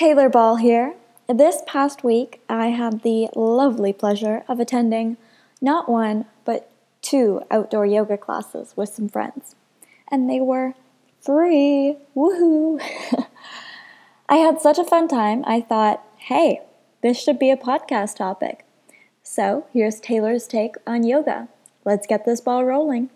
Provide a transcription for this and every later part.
Taylor Ball here. This past week, I had the lovely pleasure of attending not one, but two outdoor yoga classes with some friends. And they were free. Woohoo! I had such a fun time, I thought, hey, this should be a podcast topic. So here's Taylor's take on yoga. Let's get this ball rolling.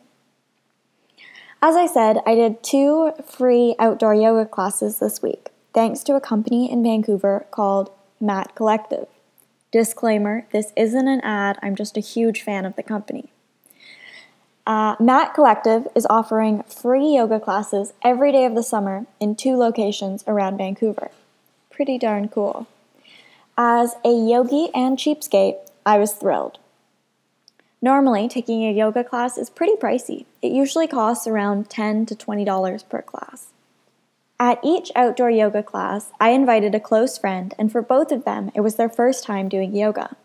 As I said, I did two free outdoor yoga classes this week, thanks to a company in Vancouver called Mat Collective. Disclaimer this isn't an ad, I'm just a huge fan of the company. Uh, Mat Collective is offering free yoga classes every day of the summer in two locations around Vancouver. Pretty darn cool. As a yogi and cheapskate, I was thrilled. Normally, taking a yoga class is pretty pricey. It usually costs around 10 to $20 per class. At each outdoor yoga class, I invited a close friend, and for both of them, it was their first time doing yoga.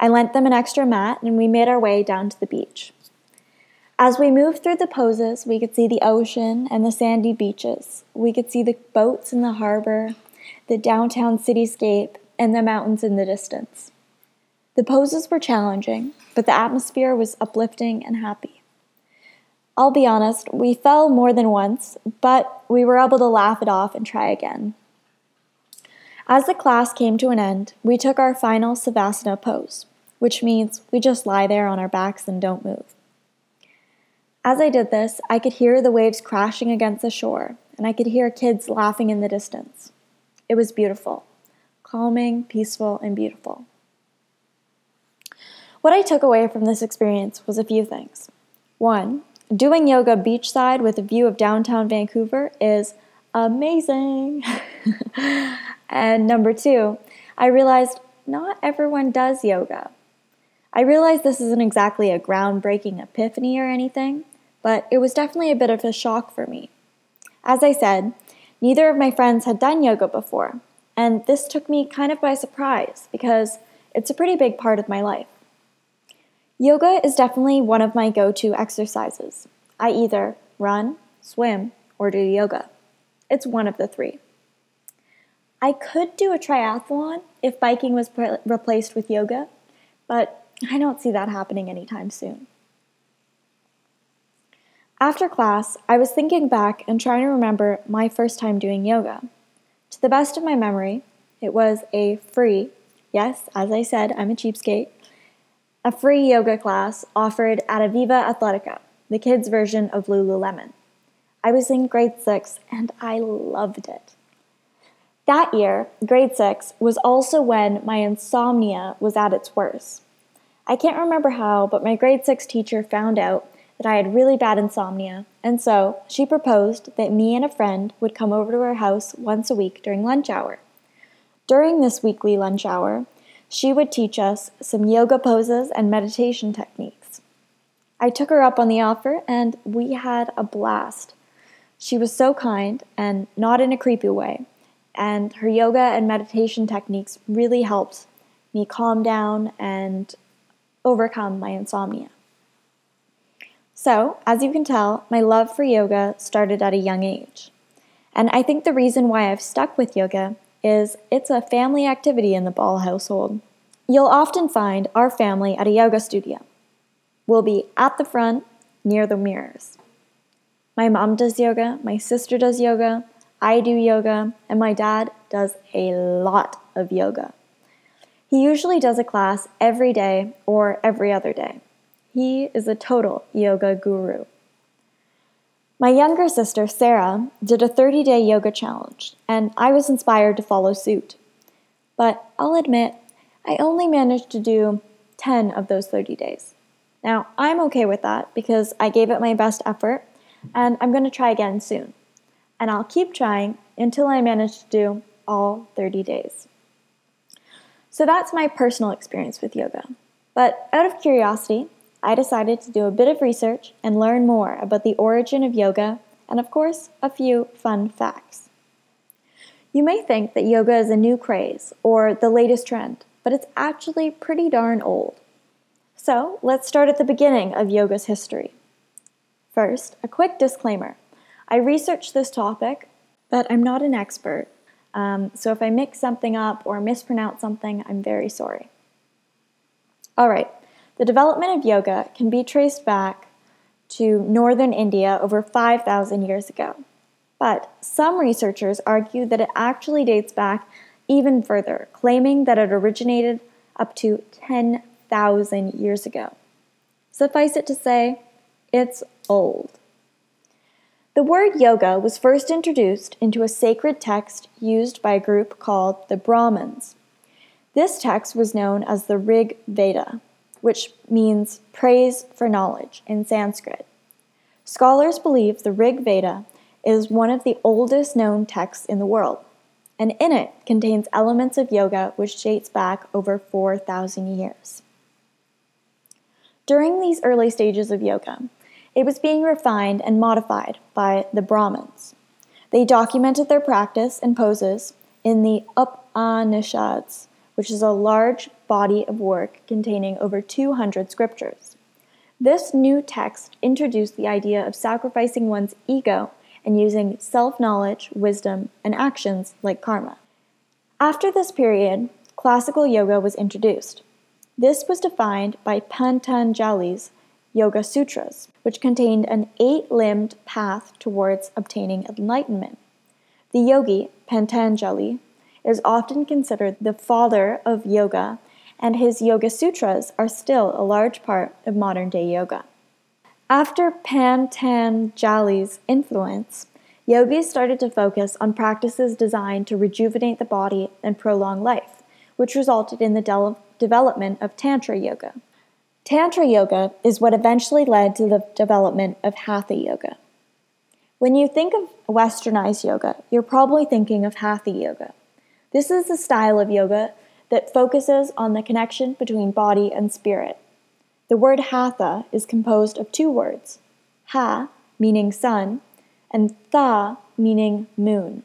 I lent them an extra mat, and we made our way down to the beach. As we moved through the poses, we could see the ocean and the sandy beaches. We could see the boats in the harbor, the downtown cityscape, and the mountains in the distance. The poses were challenging, but the atmosphere was uplifting and happy. I'll be honest, we fell more than once, but we were able to laugh it off and try again. As the class came to an end, we took our final Savasana pose, which means we just lie there on our backs and don't move. As I did this, I could hear the waves crashing against the shore, and I could hear kids laughing in the distance. It was beautiful, calming, peaceful, and beautiful. What I took away from this experience was a few things. One, doing yoga beachside with a view of downtown Vancouver is amazing. and number two, I realized not everyone does yoga. I realize this isn't exactly a groundbreaking epiphany or anything, but it was definitely a bit of a shock for me. As I said, neither of my friends had done yoga before, and this took me kind of by surprise because it's a pretty big part of my life. Yoga is definitely one of my go to exercises. I either run, swim, or do yoga. It's one of the three. I could do a triathlon if biking was pre- replaced with yoga, but I don't see that happening anytime soon. After class, I was thinking back and trying to remember my first time doing yoga. To the best of my memory, it was a free, yes, as I said, I'm a cheapskate, a free yoga class offered at Ivivva Athletica, the kids' version of Lululemon. I was in grade six and I loved it. That year, grade six, was also when my insomnia was at its worst. I can't remember how, but my grade six teacher found out that I had really bad insomnia, and so she proposed that me and a friend would come over to her house once a week during lunch hour. During this weekly lunch hour, she would teach us some yoga poses and meditation techniques. I took her up on the offer and we had a blast. She was so kind and not in a creepy way, and her yoga and meditation techniques really helped me calm down and overcome my insomnia. So, as you can tell, my love for yoga started at a young age. And I think the reason why I've stuck with yoga is it's a family activity in the Ball household. You'll often find our family at a yoga studio. We'll be at the front near the mirrors. My mom does yoga, my sister does yoga, I do yoga, and my dad does a lot of yoga. He usually does a class every day or every other day. He is a total yoga guru. My younger sister, Sarah, did a 30 day yoga challenge, and I was inspired to follow suit. But I'll admit, I only managed to do 10 of those 30 days. Now, I'm okay with that because I gave it my best effort, and I'm going to try again soon. And I'll keep trying until I manage to do all 30 days. So that's my personal experience with yoga. But out of curiosity, I decided to do a bit of research and learn more about the origin of yoga and, of course, a few fun facts. You may think that yoga is a new craze or the latest trend, but it's actually pretty darn old. So let's start at the beginning of yoga's history. First, a quick disclaimer I researched this topic, but I'm not an expert. Um, so if I mix something up or mispronounce something, I'm very sorry. All right, the development of yoga can be traced back to northern India over 5,000 years ago. But some researchers argue that it actually dates back even further, claiming that it originated up to 10,000 years ago. Suffice it to say, it's old. The word yoga was first introduced into a sacred text used by a group called the Brahmins. This text was known as the Rig Veda, which means praise for knowledge in Sanskrit. Scholars believe the Rig Veda is one of the oldest known texts in the world, and in it contains elements of yoga which dates back over 4,000 years. During these early stages of yoga, it was being refined and modified by the Brahmins. They documented their practice and poses in the Upanishads, which is a large body of work containing over 200 scriptures. This new text introduced the idea of sacrificing one's ego and using self knowledge, wisdom, and actions like karma. After this period, classical yoga was introduced. This was defined by Patanjali's Yoga Sutras, which contained an eight limbed path towards obtaining enlightenment. The yogi, Patanjali, is often considered the father of yoga, and his Yoga Sutras are still a large part of modern day yoga. After Patanjali's influence, yogis started to focus on practices designed to rejuvenate the body and prolong life, which resulted in the de- development of Tantra yoga. Tantra yoga is what eventually led to the development of Hatha yoga. When you think of westernized yoga, you're probably thinking of Hatha yoga. This is a style of yoga that focuses on the connection between body and spirit. The word hatha is composed of two words ha, meaning sun, and tha, meaning moon.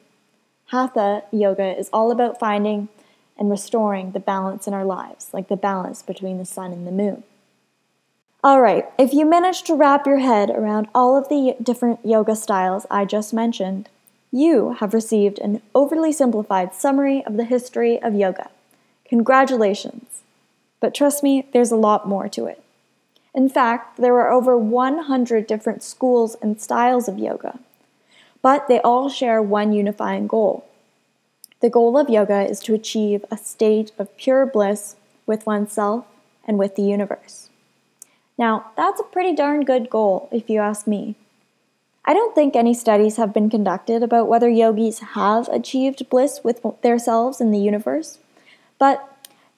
Hatha yoga is all about finding and restoring the balance in our lives, like the balance between the sun and the moon. All right, if you managed to wrap your head around all of the different yoga styles I just mentioned, you have received an overly simplified summary of the history of yoga. Congratulations! But trust me, there's a lot more to it. In fact, there are over 100 different schools and styles of yoga, but they all share one unifying goal. The goal of yoga is to achieve a state of pure bliss with oneself and with the universe. Now, that's a pretty darn good goal, if you ask me. I don't think any studies have been conducted about whether yogis have achieved bliss with themselves and the universe, but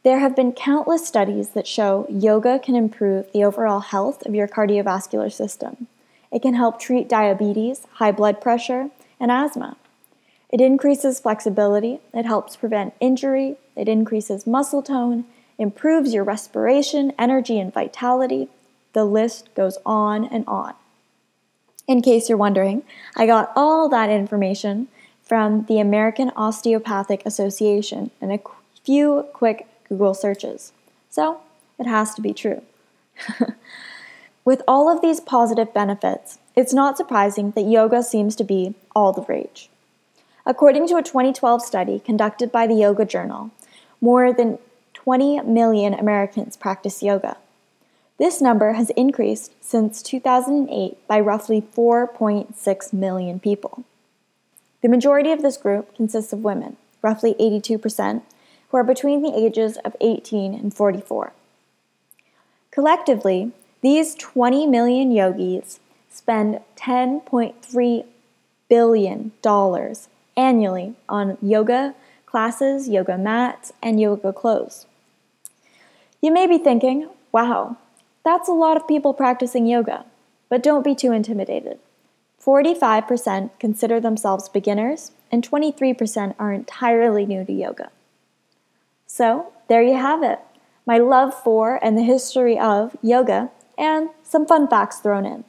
there have been countless studies that show yoga can improve the overall health of your cardiovascular system. It can help treat diabetes, high blood pressure, and asthma. It increases flexibility, it helps prevent injury, it increases muscle tone, improves your respiration, energy, and vitality. The list goes on and on. In case you're wondering, I got all that information from the American Osteopathic Association and a few quick Google searches. So it has to be true. With all of these positive benefits, it's not surprising that yoga seems to be all the rage. According to a 2012 study conducted by the Yoga Journal, more than 20 million Americans practice yoga. This number has increased since 2008 by roughly 4.6 million people. The majority of this group consists of women, roughly 82%, who are between the ages of 18 and 44. Collectively, these 20 million yogis spend $10.3 billion annually on yoga classes, yoga mats, and yoga clothes. You may be thinking, wow, that's a lot of people practicing yoga, but don't be too intimidated. 45% consider themselves beginners, and 23% are entirely new to yoga. So, there you have it my love for and the history of yoga, and some fun facts thrown in.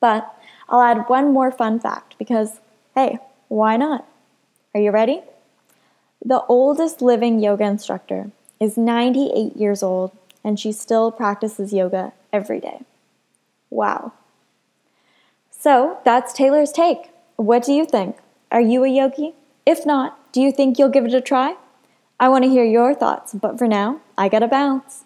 But I'll add one more fun fact because, hey, why not? Are you ready? The oldest living yoga instructor is 98 years old and she still practices yoga every day. Wow. So that's Taylor's take. What do you think? Are you a yogi? If not, Do you think you'll give it a try? I want to hear your thoughts, but for now, I gotta bounce.